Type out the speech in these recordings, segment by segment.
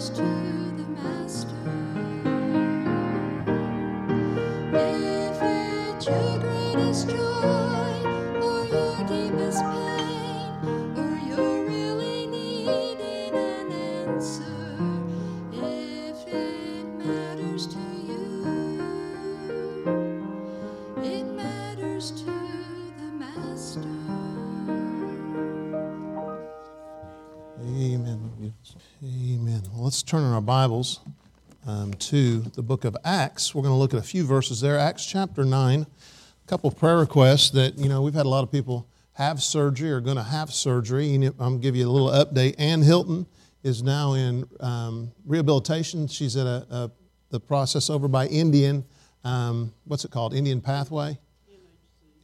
matters Amen. Turn in our Bibles um, to the book of Acts. We're going to look at a few verses there. Acts chapter 9. A couple prayer requests that, you know, we've had a lot of people have surgery or going to have surgery. I'm going to give you a little update. Ann Hilton is now in um, rehabilitation. She's at a, a, the process over by Indian, um, what's it called? Indian Pathway?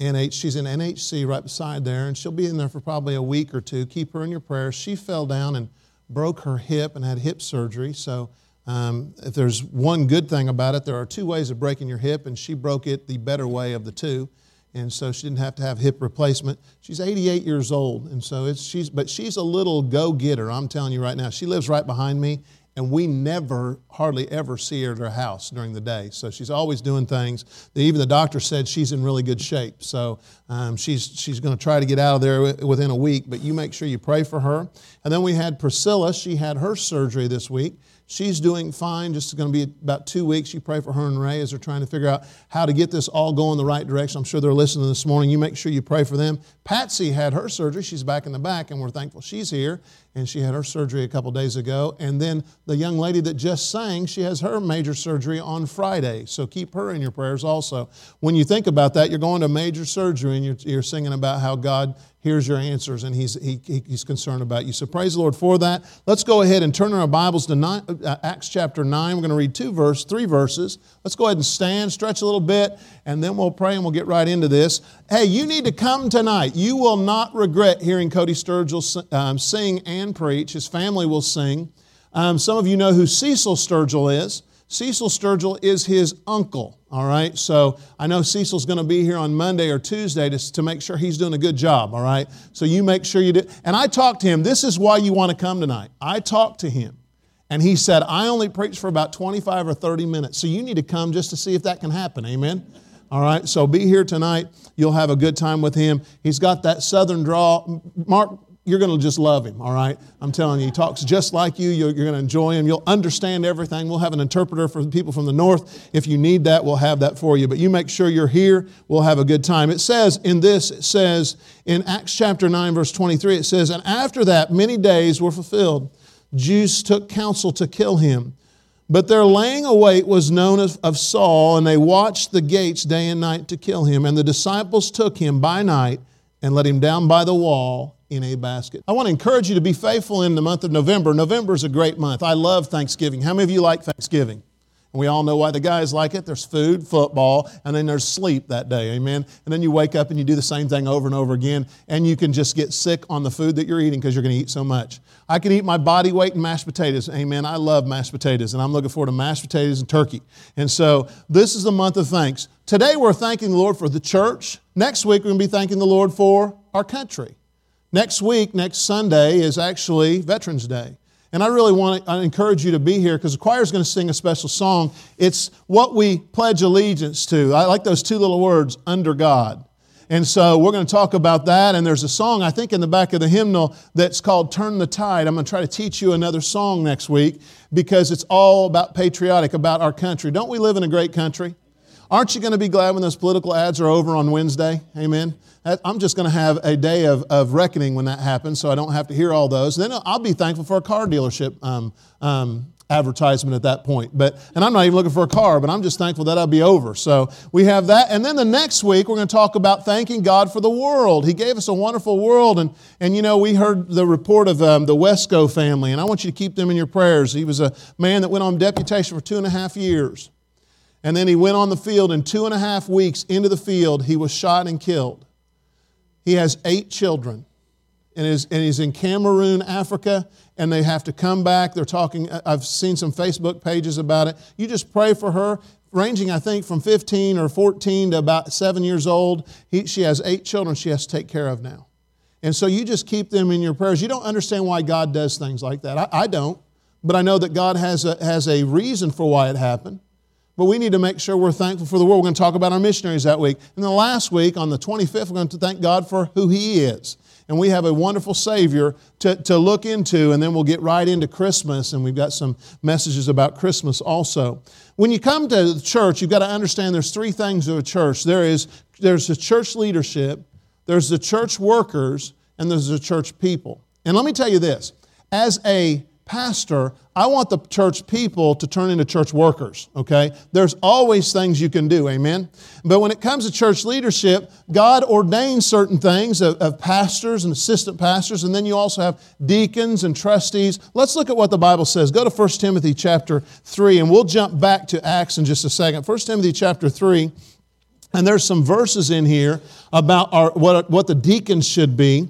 NH, she's in NHC right beside there, and she'll be in there for probably a week or two. Keep her in your prayers. She fell down and broke her hip and had hip surgery. So, um, if there's one good thing about it, there are two ways of breaking your hip, and she broke it the better way of the two. And so she didn't have to have hip replacement. She's 88 years old, and so it's she's but she's a little go-getter. I'm telling you right now. She lives right behind me, and we never, hardly ever see her at her house during the day. So she's always doing things. Even the doctor said she's in really good shape. So um, she's, she's going to try to get out of there within a week, but you make sure you pray for her. And then we had Priscilla. She had her surgery this week. She's doing fine, just going to be about two weeks. You pray for her and Ray as they're trying to figure out how to get this all going the right direction. I'm sure they're listening this morning. You make sure you pray for them. Patsy had her surgery. She's back in the back, and we're thankful she's here. And she had her surgery a couple days ago. And then the young lady that just sang, she has her major surgery on Friday. So keep her in your prayers also. When you think about that, you're going to major surgery and you're, you're singing about how God hears your answers and he's, he, he- he's concerned about you. So praise the Lord for that. Let's go ahead and turn our Bibles to nine, uh, Acts chapter 9. We're going to read two verse, three verses. Let's go ahead and stand, stretch a little bit, and then we'll pray and we'll get right into this. Hey, you need to come tonight. You will not regret hearing Cody Sturgill um, sing and preach. His family will sing. Um, some of you know who Cecil Sturgill is. Cecil Sturgill is his uncle, all right? So I know Cecil's going to be here on Monday or Tuesday to, to make sure he's doing a good job, all right? So you make sure you do. And I talked to him. This is why you want to come tonight. I talked to him, and he said, I only preach for about 25 or 30 minutes. So you need to come just to see if that can happen, amen? All right, so be here tonight. You'll have a good time with him. He's got that southern draw. Mark, you're going to just love him, all right? I'm telling you, he talks just like you. You're, you're going to enjoy him. You'll understand everything. We'll have an interpreter for the people from the north. If you need that, we'll have that for you. But you make sure you're here. We'll have a good time. It says in this, it says in Acts chapter 9, verse 23, it says, And after that, many days were fulfilled. Jews took counsel to kill him. But their laying await was known of, of Saul, and they watched the gates day and night to kill him. And the disciples took him by night and let him down by the wall in a basket. I want to encourage you to be faithful in the month of November. November is a great month. I love Thanksgiving. How many of you like Thanksgiving? We all know why the guys like it. There's food, football, and then there's sleep that day. Amen. And then you wake up and you do the same thing over and over again, and you can just get sick on the food that you're eating because you're going to eat so much. I can eat my body weight in mashed potatoes. Amen. I love mashed potatoes, and I'm looking forward to mashed potatoes and turkey. And so this is the month of thanks. Today we're thanking the Lord for the church. Next week we're going to be thanking the Lord for our country. Next week, next Sunday, is actually Veterans Day. And I really want to encourage you to be here because the choir is going to sing a special song. It's what we pledge allegiance to. I like those two little words, under God. And so we're going to talk about that. And there's a song, I think, in the back of the hymnal that's called Turn the Tide. I'm going to try to teach you another song next week because it's all about patriotic, about our country. Don't we live in a great country? Aren't you going to be glad when those political ads are over on Wednesday? Amen. I'm just going to have a day of, of reckoning when that happens so I don't have to hear all those. Then I'll be thankful for a car dealership um, um, advertisement at that point. But, and I'm not even looking for a car, but I'm just thankful that I'll be over. So we have that. And then the next week, we're going to talk about thanking God for the world. He gave us a wonderful world. And, and you know, we heard the report of um, the Wesco family, and I want you to keep them in your prayers. He was a man that went on deputation for two and a half years. And then he went on the field, and two and a half weeks into the field, he was shot and killed. He has eight children, and, is, and he's in Cameroon, Africa, and they have to come back. They're talking, I've seen some Facebook pages about it. You just pray for her, ranging, I think, from 15 or 14 to about seven years old. He, she has eight children she has to take care of now. And so you just keep them in your prayers. You don't understand why God does things like that. I, I don't. but I know that God has a, has a reason for why it happened. But we need to make sure we're thankful for the world. We're going to talk about our missionaries that week. And then last week, on the 25th, we're going to thank God for who He is. And we have a wonderful Savior to, to look into, and then we'll get right into Christmas, and we've got some messages about Christmas also. When you come to the church, you've got to understand there's three things of a church there is there's the church leadership, there's the church workers, and there's the church people. And let me tell you this as a pastor, I want the church people to turn into church workers, okay? There's always things you can do, amen? But when it comes to church leadership, God ordains certain things of, of, pastors and assistant pastors, and then you also have deacons and trustees. Let's look at what the Bible says. Go to 1 Timothy chapter 3, and we'll jump back to Acts in just a second. 1 Timothy chapter 3, and there's some verses in here about our, what, what the deacons should be.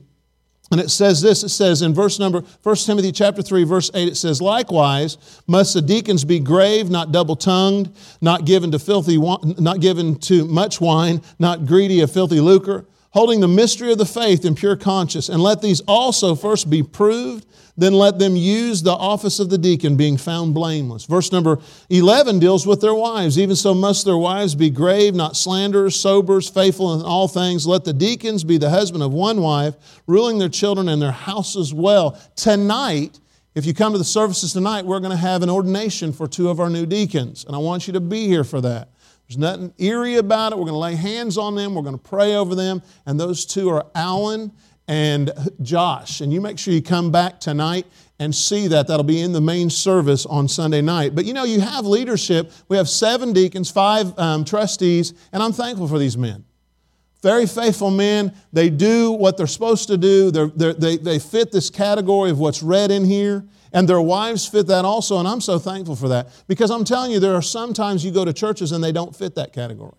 And it says this, it says in verse number, 1 Timothy chapter 3, verse 8, it says, Likewise, must the deacons be grave, not double-tongued, not given to filthy, not given to much wine, not greedy of filthy lucre, holding the mystery of the faith in pure conscience. And let these also first be proved, then let them use the office of the deacon, being found blameless. Verse number 11 deals with their wives. Even so must their wives be grave, not slanderers, sobers, faithful in all things. Let the deacons be the husband of one wife, ruling their children and their houses well. Tonight, if you come to the services tonight, we're going to have an ordination for two of our new deacons, and I want you to be here for that. There's nothing eerie about it. We're going to lay hands on them. We're going to pray over them. And those two are Alan and Josh. And you make sure you come back tonight and see that. That'll be in the main service on Sunday night. But you know, you have leadership. We have seven deacons, five um, trustees, and I'm thankful for these men. Very faithful men. They do what they're supposed to do. They're, they're, they they fit this category of what's read in here. And their wives fit that also, and I'm so thankful for that. Because I'm telling you, there are sometimes you go to churches and they don't fit that category.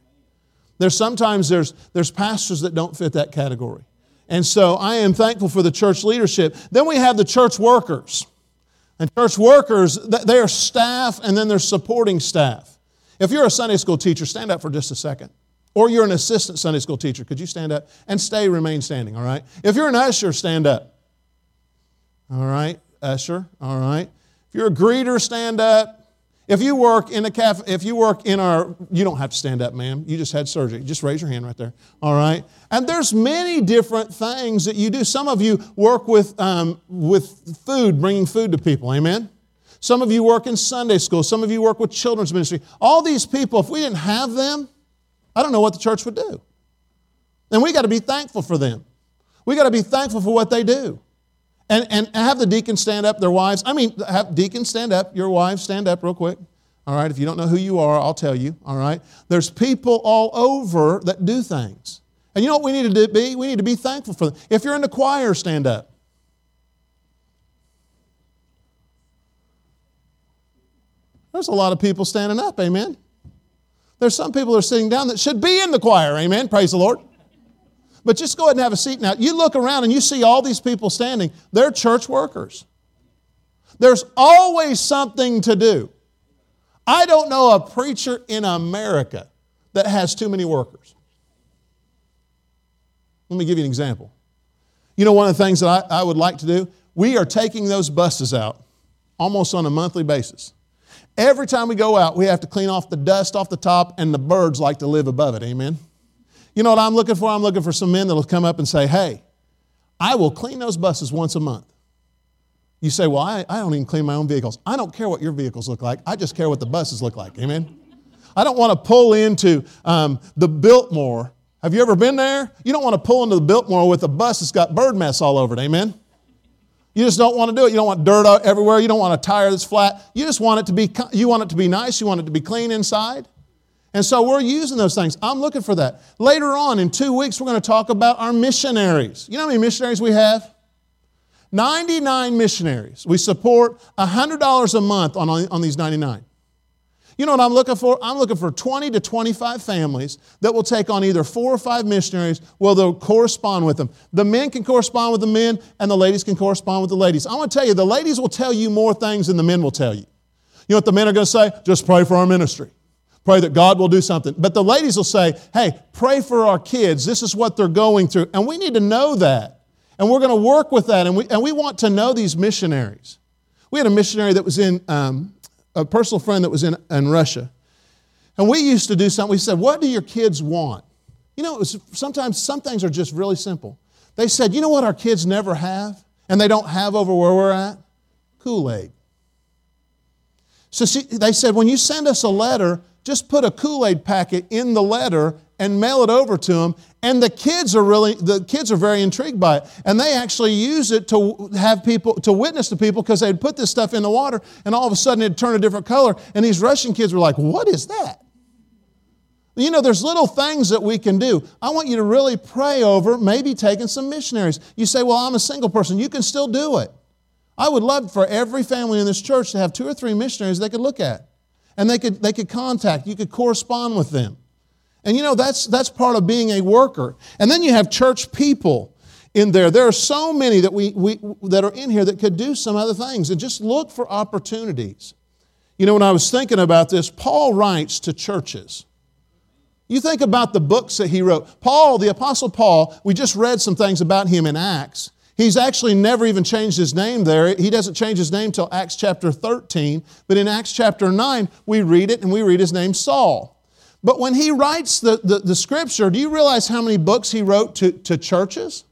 There's sometimes there's, there's pastors that don't fit that category. And so I am thankful for the church leadership. Then we have the church workers. And church workers, they are staff and then they're supporting staff. If you're a Sunday school teacher, stand up for just a second. Or you're an assistant Sunday school teacher, could you stand up? And stay, remain standing, all right? If you're an usher, stand up. All right, usher, all right. If you're a greeter, stand up. If you work in a cafe, if you work in our, you don't have to stand up, ma'am. You just had surgery. Just raise your hand right there. All right. And there's many different things that you do. Some of you work with um, with food, bringing food to people. Amen. Some of you work in Sunday school. Some of you work with children's ministry. All these people, if we didn't have them, I don't know what the church would do. And we got to be thankful for them. We got to be thankful for what they do. And, and have the deacons stand up, their wives. I mean, have deacons stand up, your wives stand up real quick. All right, if you don't know who you are, I'll tell you. All right, there's people all over that do things. And you know what we need to be? We need to be thankful for them. If you're in the choir, stand up. There's a lot of people standing up, amen. There's some people that are sitting down that should be in the choir, amen. Praise the Lord. But just go ahead and have a seat now. You look around and you see all these people standing. They're church workers. There's always something to do. I don't know a preacher in America that has too many workers. Let me give you an example. You know, one of the things that I, I would like to do? We are taking those buses out almost on a monthly basis. Every time we go out, we have to clean off the dust off the top, and the birds like to live above it. Amen? You know what I'm looking for? I'm looking for some men that will come up and say, hey, I will clean those buses once a month. You say, well, I, I don't even clean my own vehicles. I don't care what your vehicles look like. I just care what the buses look like. Amen? I don't want to pull into um, the Biltmore. Have you ever been there? You don't want to pull into the Biltmore with a bus that's got bird mess all over it. Amen? You just don't want to do it. You don't want dirt everywhere. You don't want a tire that's flat. You just want it to be, you want it to be nice. You want it to be clean inside. And so we're using those things. I'm looking for that. Later on, in two weeks, we're going to talk about our missionaries. You know how many missionaries we have? 99 missionaries. We support $100 a month on, on these 99. You know what I'm looking for? I'm looking for 20 to 25 families that will take on either four or five missionaries where they'll correspond with them. The men can correspond with the men, and the ladies can correspond with the ladies. I want to tell you, the ladies will tell you more things than the men will tell you. You know what the men are going to say? Just pray for our ministry. Pray that God will do something. But the ladies will say, hey, pray for our kids. This is what they're going through. And we need to know that. And we're going to work with that. And we, and we want to know these missionaries. We had a missionary that was in, um, a personal friend that was in, in Russia. And we used to do something. We said, What do your kids want? You know, it was, sometimes some things are just really simple. They said, You know what our kids never have and they don't have over where we're at? Kool Aid. So she, they said, When you send us a letter, just put a Kool Aid packet in the letter and mail it over to them. And the kids are really, the kids are very intrigued by it. And they actually use it to have people, to witness to people because they'd put this stuff in the water and all of a sudden it'd turn a different color. And these Russian kids were like, What is that? You know, there's little things that we can do. I want you to really pray over maybe taking some missionaries. You say, Well, I'm a single person. You can still do it. I would love for every family in this church to have two or three missionaries they could look at. And they could, they could contact, you could correspond with them. And you know, that's, that's part of being a worker. And then you have church people in there. There are so many that, we, we, that are in here that could do some other things. And just look for opportunities. You know, when I was thinking about this, Paul writes to churches. You think about the books that he wrote. Paul, the Apostle Paul, we just read some things about him in Acts. He's actually never even changed his name there. He doesn't change his name till Acts chapter 13. But in Acts chapter 9, we read it and we read his name Saul. But when he writes the, the, the scripture, do you realize how many books he wrote to, to churches?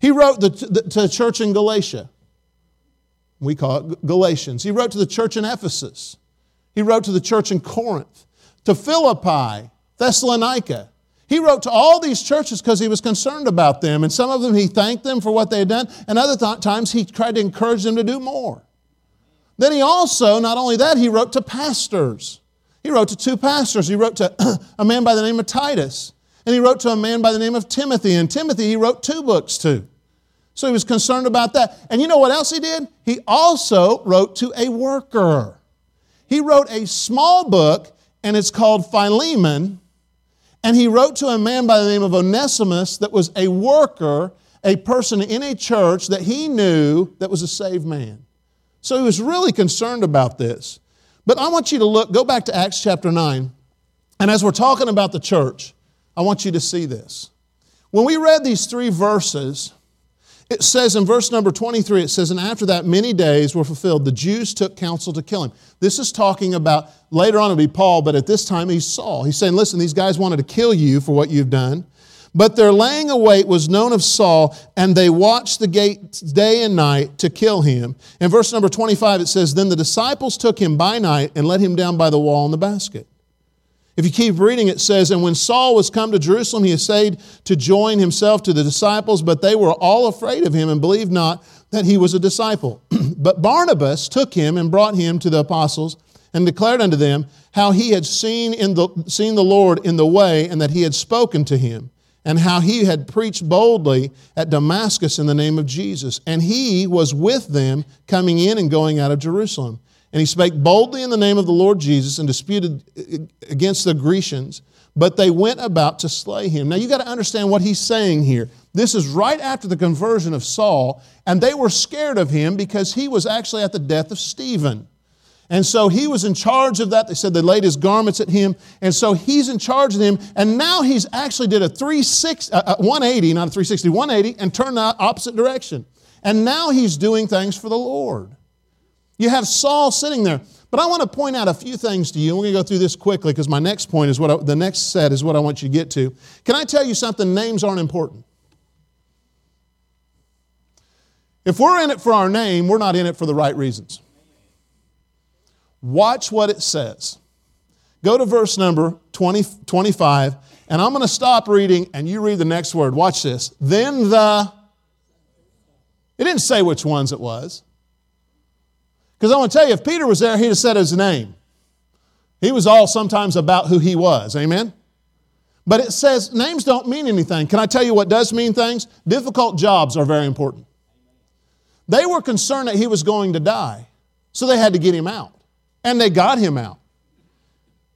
He wrote the, the, to the church in Galatia. We call it Galatians. He wrote to the church in Ephesus. He wrote to the church in Corinth, to Philippi, Thessalonica. He wrote to all these churches because he was concerned about them. And some of them he thanked them for what they had done, and other th- times he tried to encourage them to do more. Then he also, not only that, he wrote to pastors. He wrote to two pastors. He wrote to a man by the name of Titus, and he wrote to a man by the name of Timothy. And Timothy, he wrote two books to. So he was concerned about that. And you know what else he did? He also wrote to a worker. He wrote a small book, and it's called Philemon. And he wrote to a man by the name of Onesimus that was a worker, a person in a church that he knew that was a saved man. So he was really concerned about this. But I want you to look, go back to Acts chapter 9. And as we're talking about the church, I want you to see this. When we read these three verses, it says in verse number 23, it says, And after that, many days were fulfilled. The Jews took counsel to kill him. This is talking about, later on it'll be Paul, but at this time he's Saul. He's saying, Listen, these guys wanted to kill you for what you've done. But their laying await was known of Saul, and they watched the gate day and night to kill him. In verse number 25, it says, Then the disciples took him by night and let him down by the wall in the basket. If you keep reading, it says, And when Saul was come to Jerusalem, he essayed to join himself to the disciples, but they were all afraid of him and believed not that he was a disciple. but Barnabas took him and brought him to the apostles and declared unto them how he had seen, in the, seen the Lord in the way and that he had spoken to him and how he had preached boldly at Damascus in the name of Jesus. And he was with them coming in and going out of Jerusalem. And he spake boldly in the name of the Lord Jesus and disputed against the Grecians, but they went about to slay him. Now you got to understand what he's saying here. This is right after the conversion of Saul, and they were scared of him because he was actually at the death of Stephen. And so he was in charge of that. They said they laid his garments at him. And so he's in charge of them. And now he's actually did a 360, uh, 180, not a 360, 180, and turned the opposite direction. And now he's doing things for the Lord. You have Saul sitting there. But I want to point out a few things to you. We're going to go through this quickly because my next point is what I, the next set is what I want you to get to. Can I tell you something? Names aren't important. If we're in it for our name, we're not in it for the right reasons. Watch what it says. Go to verse number 20, 25, and I'm going to stop reading and you read the next word. Watch this. Then the, it didn't say which ones it was. Because I want to tell you, if Peter was there, he'd have said his name. He was all sometimes about who he was. Amen? But it says names don't mean anything. Can I tell you what does mean things? Difficult jobs are very important. They were concerned that he was going to die, so they had to get him out. And they got him out.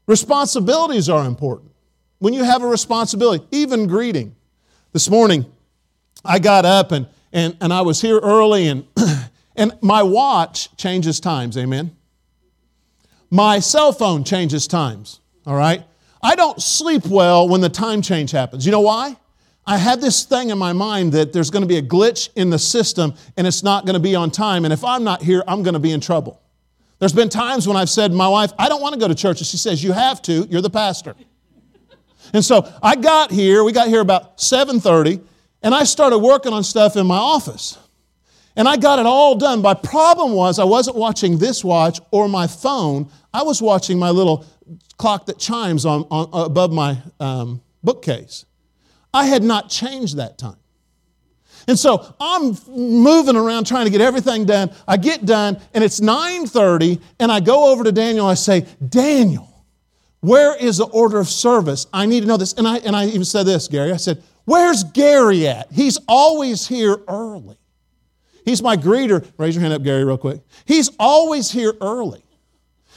Responsibilities are important. When you have a responsibility, even greeting. This morning, I got up and, and, and I was here early, and, and my watch changes times, amen? My cell phone changes times, all right? I don't sleep well when the time change happens. You know why? I had this thing in my mind that there's going to be a glitch in the system and it's not going to be on time. And if I'm not here, I'm going to be in trouble. There's been times when I've said my wife, I don't want to go to church. And she says, You have to, you're the pastor. And so I got here, we got here about 7:30, and I started working on stuff in my office. And I got it all done. My problem was I wasn't watching this watch or my phone. I was watching my little clock that chimes on, on above my um, bookcase. I had not changed that time. And so I'm moving around trying to get everything done. I get done and it's 9:30 and I go over to Daniel I say, "Daniel, where is the order of service? I need to know this." And I and I even said this, Gary. I said, "Where's Gary at? He's always here early." He's my greeter. Raise your hand up, Gary, real quick. He's always here early.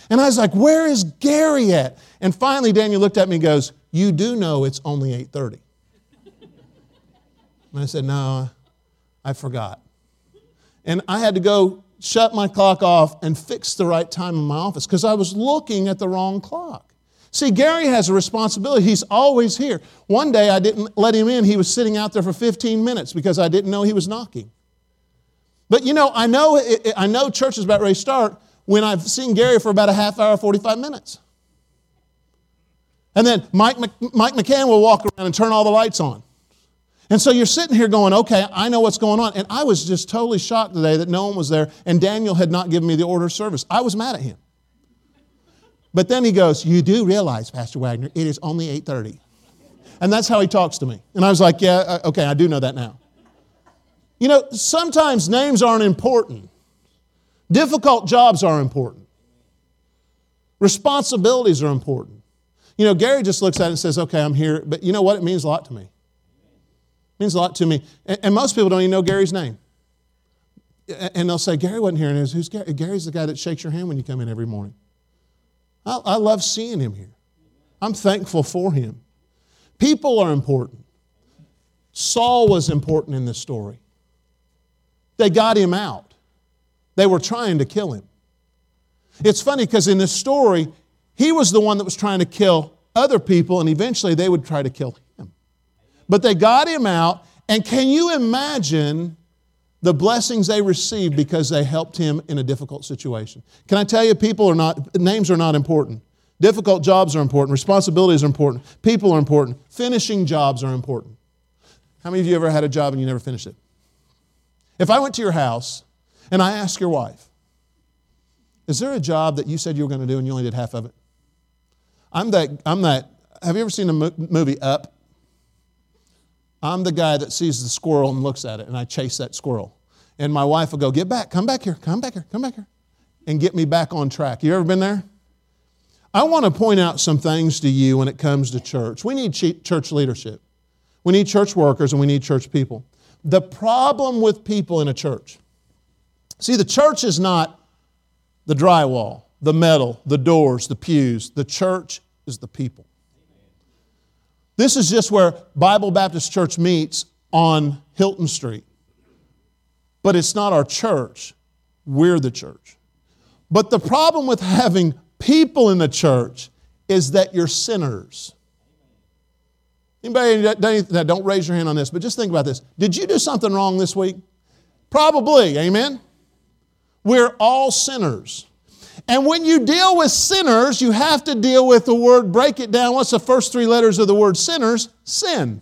And I was like, where is Gary at? And finally, Daniel looked at me and goes, You do know it's only 8:30. And I said, No, I forgot. And I had to go shut my clock off and fix the right time in my office because I was looking at the wrong clock. See, Gary has a responsibility. He's always here. One day I didn't let him in. He was sitting out there for 15 minutes because I didn't know he was knocking. But you know, I know, I know church is about ready to start when I've seen Gary for about a half hour, 45 minutes. And then Mike, Mike McCann will walk around and turn all the lights on. And so you're sitting here going, okay, I know what's going on. And I was just totally shocked today that no one was there and Daniel had not given me the order of service. I was mad at him. But then he goes, You do realize, Pastor Wagner, it is only 8:30. And that's how he talks to me. And I was like, Yeah, uh, okay, I do know that now. You know, sometimes names aren't important. Difficult jobs are important. Responsibilities are important. You know, Gary just looks at it and says, okay, I'm here. But you know what? It means a lot to me. It means a lot to me. And, and most people don't even know Gary's name. And they'll say, Gary wasn't here. And who's Gary? Gary's the guy that shakes your hand when you come in every morning. I, I love seeing him here. I'm thankful for him. People are important. Saul was important in this story. They got him out. They were trying to kill him. It's funny because in this story, he was the one that was trying to kill other people, and eventually they would try to kill him. But they got him out, and can you imagine the blessings they received because they helped him in a difficult situation? Can I tell you, people are not, names are not important. Difficult jobs are important, responsibilities are important, people are important, finishing jobs are important. How many of you ever had a job and you never finished it? If I went to your house and I asked your wife, is there a job that you said you were going to do and you only did half of it? I'm that, I'm that, have you ever seen the movie Up? I'm the guy that sees the squirrel and looks at it, and I chase that squirrel. And my wife will go, Get back, come back here, come back here, come back here, and get me back on track. You ever been there? I want to point out some things to you when it comes to church. We need church leadership, we need church workers, and we need church people the problem with people in a church. See, the church is not the drywall, the metal, the doors, the pews. The church is the people. This is just where Bible Baptist Church meets on Hilton Street. But it's not our church, we're the church. But the problem with having people in the church is that you're sinners. Anybody that don't raise your hand on this, but just think about this. Did you do something wrong this week? Probably, amen? We're all sinners. And when you deal with sinners, you have to deal with the word, break it down. What's the first three letters of the word sinners? Sin.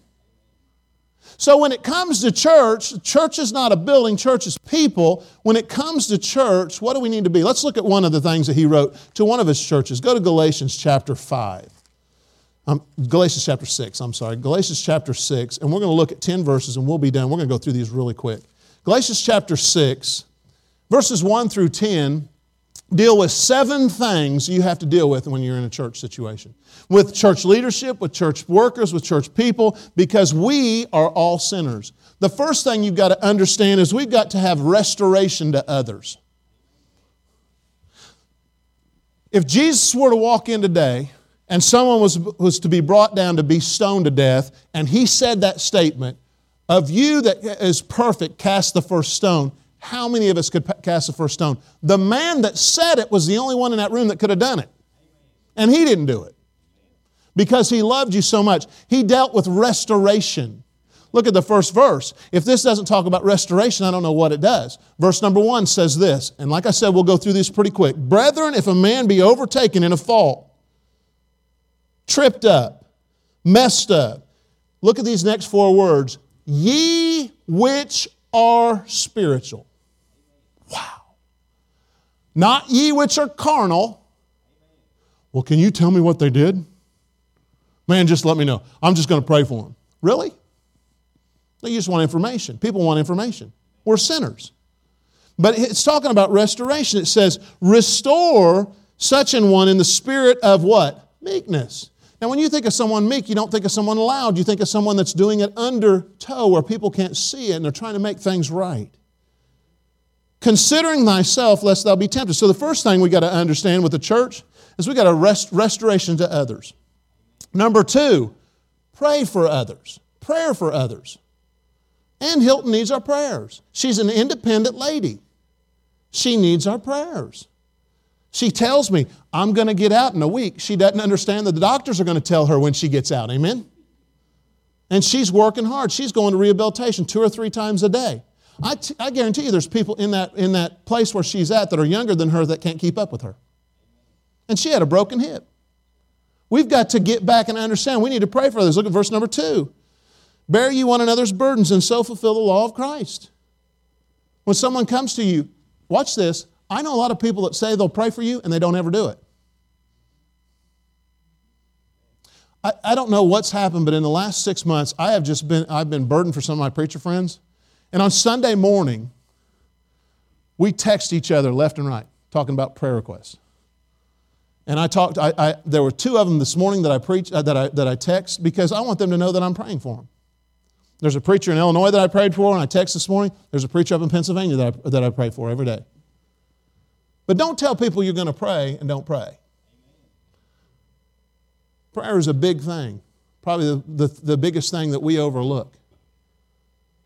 So when it comes to church, church is not a building, church is people. When it comes to church, what do we need to be? Let's look at one of the things that he wrote to one of his churches. Go to Galatians chapter 5. Um, Galatians chapter 6, I'm sorry. Galatians chapter 6, and we're going to look at 10 verses and we'll be done. We're going to go through these really quick. Galatians chapter 6, verses 1 through 10 deal with seven things you have to deal with when you're in a church situation. With church leadership, with church workers, with church people, because we are all sinners. The first thing you've got to understand is we've got to have restoration to others. If Jesus were to walk in today, and someone was, was to be brought down to be stoned to death, and he said that statement, Of you that is perfect, cast the first stone. How many of us could cast the first stone? The man that said it was the only one in that room that could have done it. And he didn't do it because he loved you so much. He dealt with restoration. Look at the first verse. If this doesn't talk about restoration, I don't know what it does. Verse number one says this, and like I said, we'll go through these pretty quick. Brethren, if a man be overtaken in a fault, tripped up, messed up, look at these next four words ye which are spiritual. Wow. Not ye which are carnal. Well, can you tell me what they did? Man, just let me know. I'm just going to pray for them. Really? They just want information. People want information. We're sinners. But it's talking about restoration. It says, restore such an one in the spirit of what? Meekness. Now, when you think of someone meek, you don't think of someone loud. You think of someone that's doing it under tow where people can't see it and they're trying to make things right. Considering thyself, lest thou be tempted. So, the first thing we got to understand with the church is we got a rest, restoration to others. Number two, pray for others, prayer for others. Ann Hilton needs our prayers. She's an independent lady. She needs our prayers. She tells me, I'm going to get out in a week. She doesn't understand that the doctors are going to tell her when she gets out. Amen? And she's working hard. She's going to rehabilitation two or three times a day. I, t- I guarantee you there's people in that, in that place where she's at that are younger than her that can't keep up with her. And she had a broken hip. We've got to get back and understand. We need to pray for others. Look at verse number two. Bear you one another's burdens and so fulfill the law of Christ. When someone comes to you, watch this. I know a lot of people that say they'll pray for you and they don't ever do it. I, I don't know what's happened, but in the last six months, I have just been, I've been burdened for some of my preacher friends. And on Sunday morning, we text each other left and right, talking about prayer requests. And I talked, I, I, there were two of them this morning that I preached, uh, that I, that I text because I want them to know that I'm praying for them. There's a preacher in Illinois that I prayed for, and I text this morning. There's a preacher up in Pennsylvania that I, that I pray for every day. But don't tell people you're going to pray and don't pray. Prayer is a big thing, probably the, the, the biggest thing that we overlook.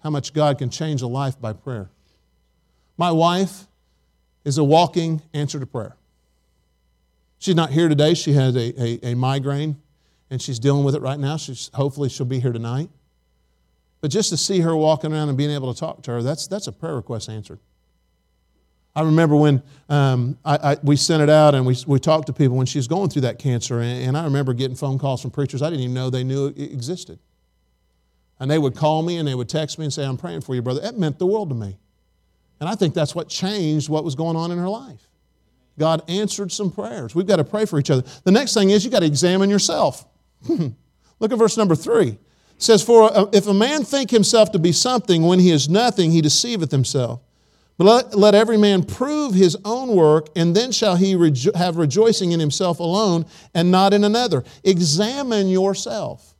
How much God can change a life by prayer. My wife is a walking answer to prayer. She's not here today. She has a, a, a migraine, and she's dealing with it right now. She's, hopefully, she'll be here tonight. But just to see her walking around and being able to talk to her, that's, that's a prayer request answered. I remember when um, I, I, we sent it out and we, we talked to people when she was going through that cancer, and, and I remember getting phone calls from preachers I didn't even know they knew it existed. And they would call me and they would text me and say, I'm praying for you, brother. That meant the world to me. And I think that's what changed what was going on in her life. God answered some prayers. We've got to pray for each other. The next thing is you've got to examine yourself. Look at verse number three It says, For if a man think himself to be something when he is nothing, he deceiveth himself. But let, let every man prove his own work, and then shall he rejo- have rejoicing in himself alone and not in another. Examine yourself.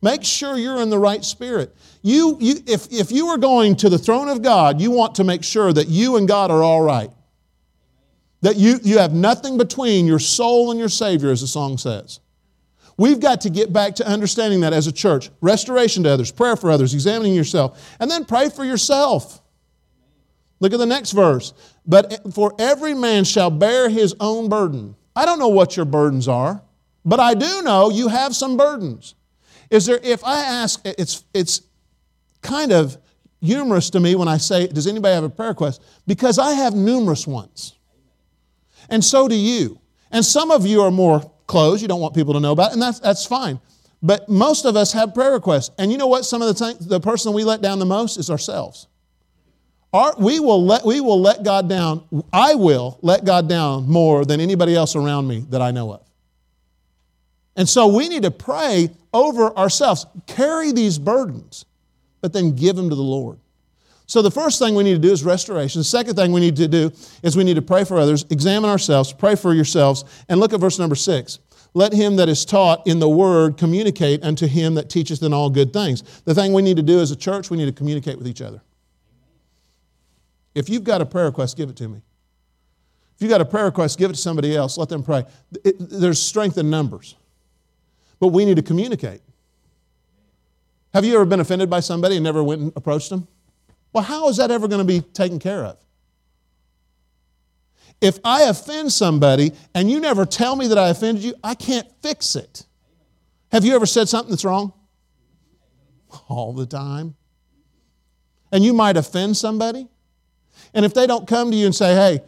Make sure you're in the right spirit. You, you, if, if you are going to the throne of God, you want to make sure that you and God are all right. That you, you have nothing between your soul and your Savior, as the song says. We've got to get back to understanding that as a church. Restoration to others, prayer for others, examining yourself, and then pray for yourself. Look at the next verse. But for every man shall bear his own burden. I don't know what your burdens are, but I do know you have some burdens. Is there, if I ask, it's, it's kind of humorous to me when I say, Does anybody have a prayer request? Because I have numerous ones. And so do you. And some of you are more closed. You don't want people to know about it, and that's, that's fine. But most of us have prayer requests. And you know what? Some of the time, the person we let down the most is ourselves. Our, we, will let, we will let God down. I will let God down more than anybody else around me that I know of. And so we need to pray over ourselves, carry these burdens, but then give them to the Lord. So the first thing we need to do is restoration. The second thing we need to do is we need to pray for others, examine ourselves, pray for yourselves, and look at verse number six. Let him that is taught in the word communicate unto him that teacheth in all good things. The thing we need to do as a church, we need to communicate with each other. If you've got a prayer request, give it to me. If you've got a prayer request, give it to somebody else. Let them pray. It, there's strength in numbers. But we need to communicate. Have you ever been offended by somebody and never went and approached them? Well, how is that ever going to be taken care of? If I offend somebody and you never tell me that I offended you, I can't fix it. Have you ever said something that's wrong? all the time. And you might offend somebody. And if they don't come to you and say, hey,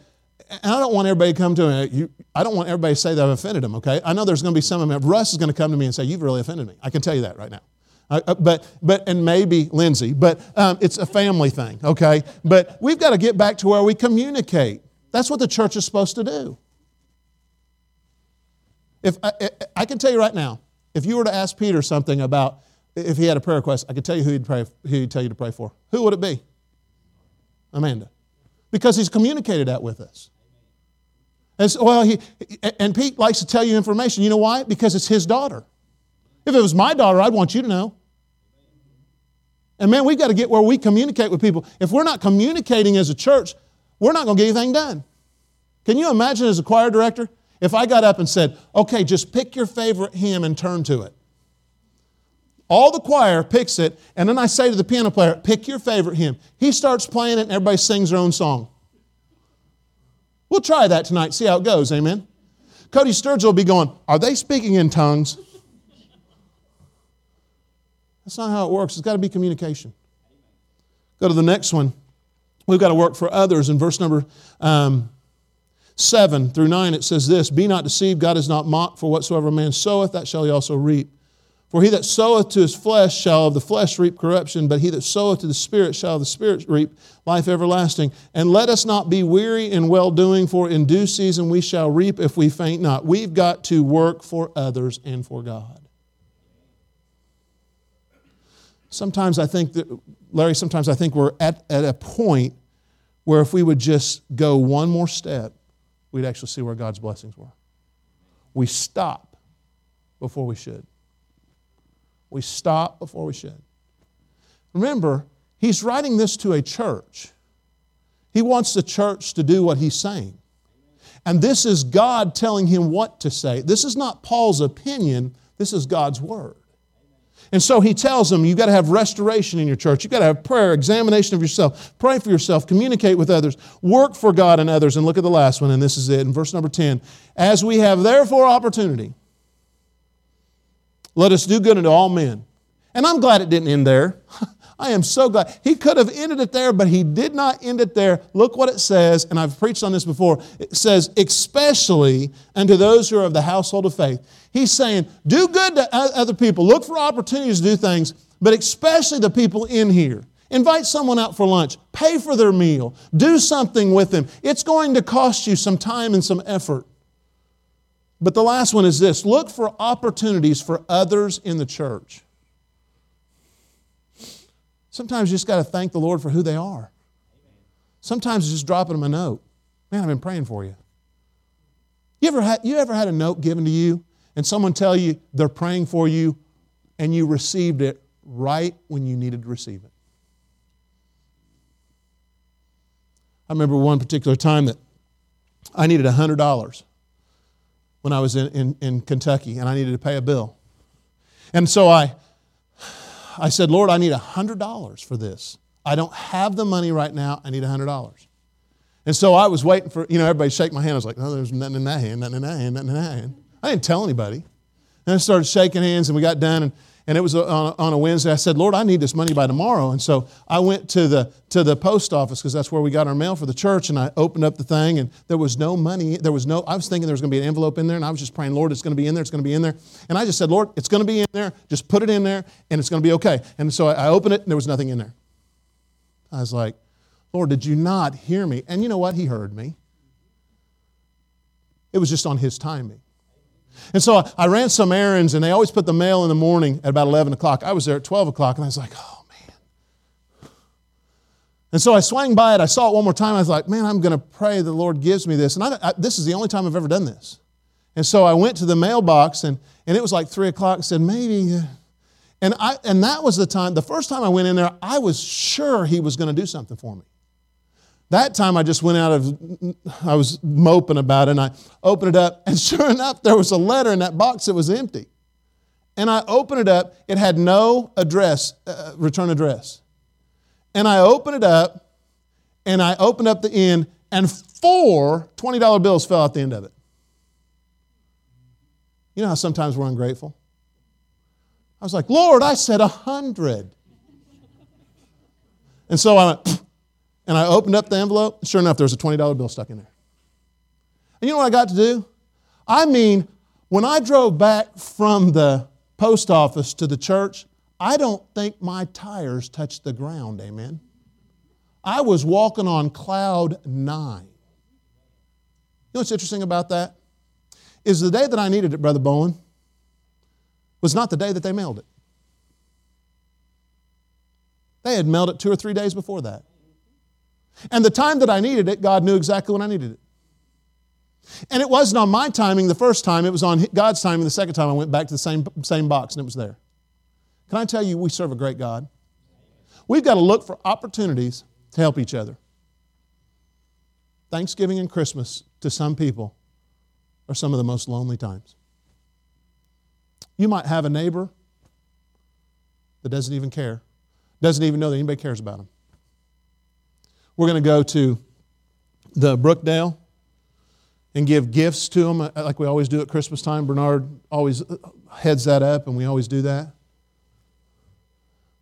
I don't want everybody to come to me, I don't want everybody to say that I've offended them, okay? I know there's going to be some of them. Russ is going to come to me and say, you've really offended me. I can tell you that right now. Uh, but, but, and maybe Lindsay, but um, it's a family thing, okay? But we've got to get back to where we communicate. That's what the church is supposed to do. If I, I can tell you right now, if you were to ask Peter something about if he had a prayer request, I could tell you who he'd, pray, who he'd tell you to pray for. Who would it be? Amanda. Because he's communicated that with us. And so, well, he, and Pete likes to tell you information. You know why? Because it's his daughter. If it was my daughter, I'd want you to know. And man, we've got to get where we communicate with people. If we're not communicating as a church, we're not going to get anything done. Can you imagine as a choir director if I got up and said, okay, just pick your favorite hymn and turn to it? All the choir picks it, and then I say to the piano player, pick your favorite hymn. He starts playing it, and everybody sings their own song. We'll try that tonight, see how it goes, amen? Cody Sturgill will be going, Are they speaking in tongues? That's not how it works. It's got to be communication. Go to the next one. We've got to work for others. In verse number um, 7 through 9, it says this Be not deceived, God is not mocked, for whatsoever man soweth, that shall he also reap. For he that soweth to his flesh shall of the flesh reap corruption, but he that soweth to the Spirit shall of the Spirit reap life everlasting. And let us not be weary in well doing, for in due season we shall reap if we faint not. We've got to work for others and for God. Sometimes I think that, Larry, sometimes I think we're at, at a point where if we would just go one more step, we'd actually see where God's blessings were. We stop before we should. We stop before we should. Remember, he's writing this to a church. He wants the church to do what he's saying. And this is God telling him what to say. This is not Paul's opinion, this is God's word. And so he tells them you've got to have restoration in your church. You've got to have prayer, examination of yourself, pray for yourself, communicate with others, work for God and others. And look at the last one, and this is it in verse number 10. As we have therefore opportunity, let us do good unto all men. And I'm glad it didn't end there. I am so glad. He could have ended it there, but he did not end it there. Look what it says, and I've preached on this before. It says, especially unto those who are of the household of faith. He's saying, do good to other people, look for opportunities to do things, but especially the people in here. Invite someone out for lunch, pay for their meal, do something with them. It's going to cost you some time and some effort. But the last one is this look for opportunities for others in the church. Sometimes you just got to thank the Lord for who they are. Sometimes it's just dropping them a note. Man, I've been praying for you. You ever had, you ever had a note given to you and someone tell you they're praying for you and you received it right when you needed to receive it? I remember one particular time that I needed $100 when I was in, in, in Kentucky and I needed to pay a bill. And so I, I said, Lord, I need $100 for this. I don't have the money right now. I need $100. And so I was waiting for, you know, everybody shake my hand. I was like, no, there's nothing in that hand, nothing in that hand, nothing in that hand. I didn't tell anybody. And I started shaking hands and we got done. And and it was uh, on a, on a Wednesday. I said, Lord, I need this money by tomorrow. And so I went to the, to the post office because that's where we got our mail for the church. And I opened up the thing and there was no money. There was no, I was thinking there was going to be an envelope in there. And I was just praying, Lord, it's going to be in there. It's going to be in there. And I just said, Lord, it's going to be in there. Just put it in there and it's going to be okay. And so I opened it and there was nothing in there. I was like, Lord, did you not hear me? And you know what? He heard me. It was just on his timing. And so I, ran some errands, and they always put the mail in the morning at about 11 o'clock. I was there at 12 o'clock, and I was like, oh, man. And so I swung by it. I saw it one more time. I was like, man, I'm going to pray the Lord gives me this. And I, I, this is the only time I've ever done this. And so I went to the mailbox, and, and it was like 3 o'clock. I said, maybe. Uh, and, I, and that was the time, the first time I went in there, I was sure he was going to do something for me. That time I just went out of, I was moping about it, and I opened it up, and sure enough, there was a letter in that box that was empty. And I opened it up, it had no address, uh, return address. And I opened it up, and I opened up the end, and four $20 bills fell out the end of it. You know how sometimes we're ungrateful? I was like, Lord, I said a hundred. And so I went, and I opened up the envelope. Sure enough, there was a $20 bill stuck in there. And you know what I got to do? I mean, when I drove back from the post office to the church, I don't think my tires touched the ground, amen. I was walking on cloud nine. You know what's interesting about that? Is the day that I needed it, Brother Bowen, was not the day that they mailed it. They had mailed it two or three days before that. And the time that I needed it, God knew exactly when I needed it. And it wasn't on my timing the first time, it was on God's timing the second time I went back to the same, same box and it was there. Can I tell you, we serve a great God? We've got to look for opportunities to help each other. Thanksgiving and Christmas to some people are some of the most lonely times. You might have a neighbor that doesn't even care, doesn't even know that anybody cares about them. We're going to go to the Brookdale and give gifts to them uh, like we always do at Christmas time. Bernard always uh, heads that up, and we always do that.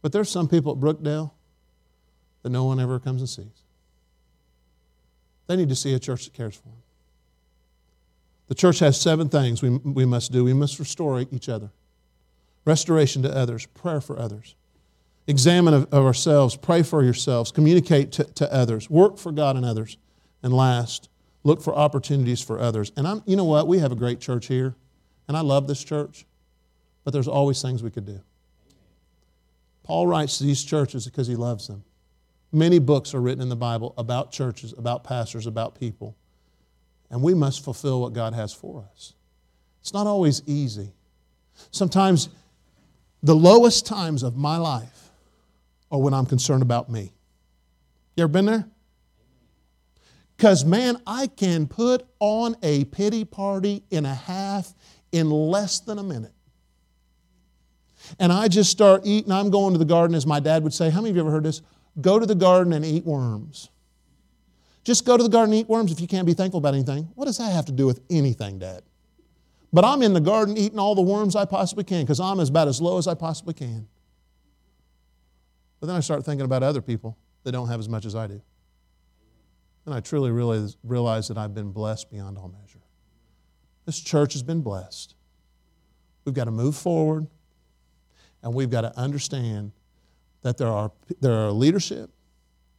But there's some people at Brookdale that no one ever comes and sees. They need to see a church that cares for them. The church has seven things we, we must do. We must restore each other, restoration to others, prayer for others, examine of, of ourselves, pray for yourselves, communicate to, to others, work for God and others, and last, look for opportunities for others. And I'm, you know what? We have a great church here, and I love this church, but there's always things we could do. Paul writes to these churches because he loves them. Many books are written in the Bible about churches, about pastors, about people. And we must fulfill what God has for us. It's not always easy. Sometimes the lowest times of my life are when I'm concerned about me. You ever been there? Because, man, I can put on a pity party in a half in less than a minute. And I just start eating. I'm going to the garden, as my dad would say. How many of you ever heard this? Go to the garden and eat worms. Just go to the garden and eat worms if you can't be thankful about anything. What does that have to do with anything, Dad? But I'm in the garden eating all the worms I possibly can because I'm about as low as I possibly can. But then I start thinking about other people that don't have as much as I do. And I truly realize, realize that I've been blessed beyond all measure. This church has been blessed. We've got to move forward and we've got to understand that there are, there are leadership,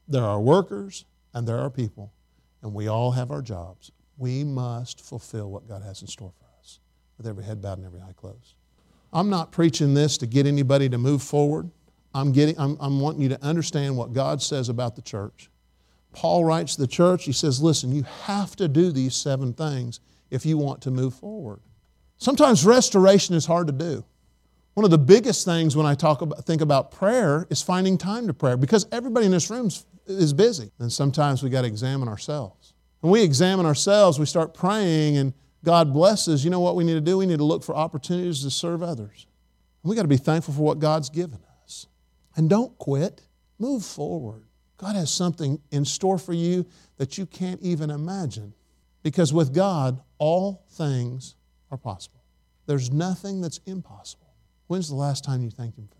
there are workers, and there are people, and we all have our jobs. We must fulfill what God has in store for us with every head bowed and every eye closed. I'm not preaching this to get anybody to move forward. I'm, getting, I'm, I'm wanting you to understand what God says about the church. Paul writes to the church, he says, Listen, you have to do these seven things if you want to move forward. Sometimes restoration is hard to do. One of the biggest things when I talk about, think about prayer is finding time to pray because everybody in this room is busy. And sometimes we got to examine ourselves. When we examine ourselves, we start praying and God blesses. You know what we need to do? We need to look for opportunities to serve others. We got to be thankful for what God's given us. And don't quit, move forward. God has something in store for you that you can't even imagine. Because with God, all things are possible. There's nothing that's impossible. When's the last time you thanked Him for that?